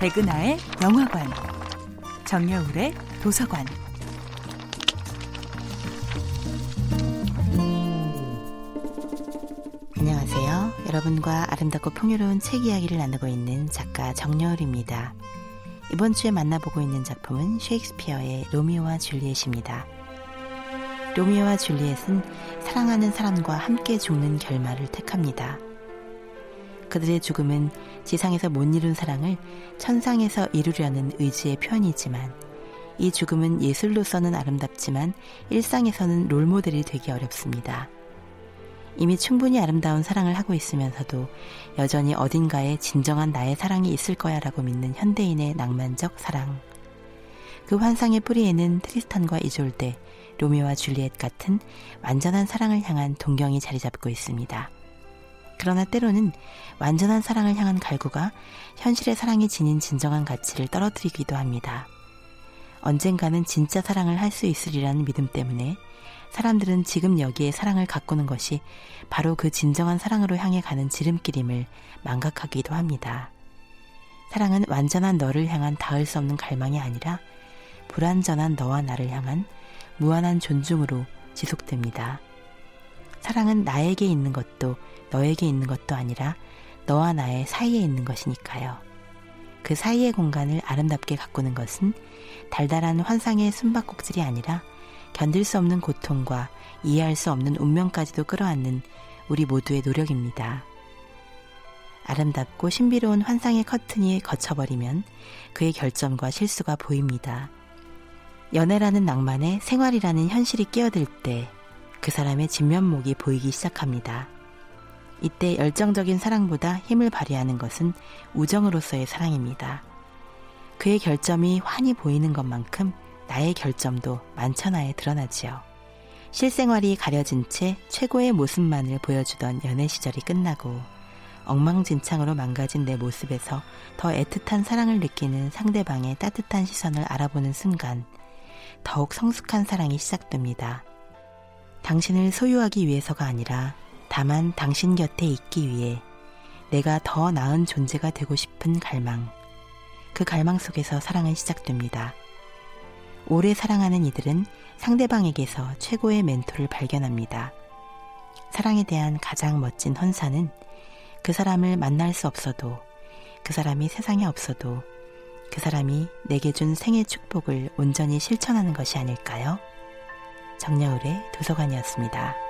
백은하의 영화관, 정여울의 도서관. 안녕하세요. 여러분과 아름답고 풍요로운 책 이야기를 나누고 있는 작가 정여울입니다. 이번 주에 만나보고 있는 작품은 셰익스피어의 로미오와 줄리엣입니다. 로미오와 줄리엣은 사랑하는 사람과 함께 죽는 결말을 택합니다. 그들의 죽음은 지상에서 못 이룬 사랑을 천상에서 이루려는 의지의 표현이지만 이 죽음은 예술로서는 아름답지만 일상에서는 롤모델이 되기 어렵습니다. 이미 충분히 아름다운 사랑을 하고 있으면서도 여전히 어딘가에 진정한 나의 사랑이 있을 거야 라고 믿는 현대인의 낭만적 사랑. 그 환상의 뿌리에는 트리스탄과 이졸데, 로미오와 줄리엣 같은 완전한 사랑을 향한 동경이 자리 잡고 있습니다. 그러나 때로는 완전한 사랑을 향한 갈구가 현실의 사랑이 지닌 진정한 가치를 떨어뜨리기도 합니다. 언젠가는 진짜 사랑을 할 수 있으리라는 믿음 때문에 사람들은 지금 여기에 사랑을 가꾸는 것이 바로 그 진정한 사랑으로 향해 가는 지름길임을 망각하기도 합니다. 사랑은 완전한 너를 향한 닿을 수 없는 갈망이 아니라 불완전한 너와 나를 향한 무한한 존중으로 지속됩니다. 사랑은 나에게 있는 것도 너에게 있는 것도 아니라 너와 나의 사이에 있는 것이니까요. 그 사이의 공간을 아름답게 가꾸는 것은 달달한 환상의 숨바꼭질이 아니라 견딜 수 없는 고통과 이해할 수 없는 운명까지도 끌어안는 우리 모두의 노력입니다. 아름답고 신비로운 환상의 커튼이 거쳐버리면 그의 결점과 실수가 보입니다. 연애라는 낭만에 생활이라는 현실이 끼어들 때 그 사람의 진면목이 보이기 시작합니다. 이때 열정적인 사랑보다 힘을 발휘하는 것은 우정으로서의 사랑입니다. 그의 결점이 환히 보이는 것만큼 나의 결점도 만천하에 드러나지요. 실생활이 가려진 채 최고의 모습만을 보여주던 연애 시절이 끝나고 엉망진창으로 망가진 내 모습에서 더 애틋한 사랑을 느끼는 상대방의 따뜻한 시선을 알아보는 순간 더욱 성숙한 사랑이 시작됩니다. 당신을 소유하기 위해서가 아니라 다만 당신 곁에 있기 위해 내가 더 나은 존재가 되고 싶은 갈망. 그 갈망 속에서 사랑은 시작됩니다. 오래 사랑하는 이들은 상대방에게서 최고의 멘토를 발견합니다. 사랑에 대한 가장 멋진 헌사는 그 사람을 만날 수 없어도 그 사람이 세상에 없어도 그 사람이 내게 준 생의 축복을 온전히 실천하는 것이 아닐까요? 정여울의 도서관이었습니다.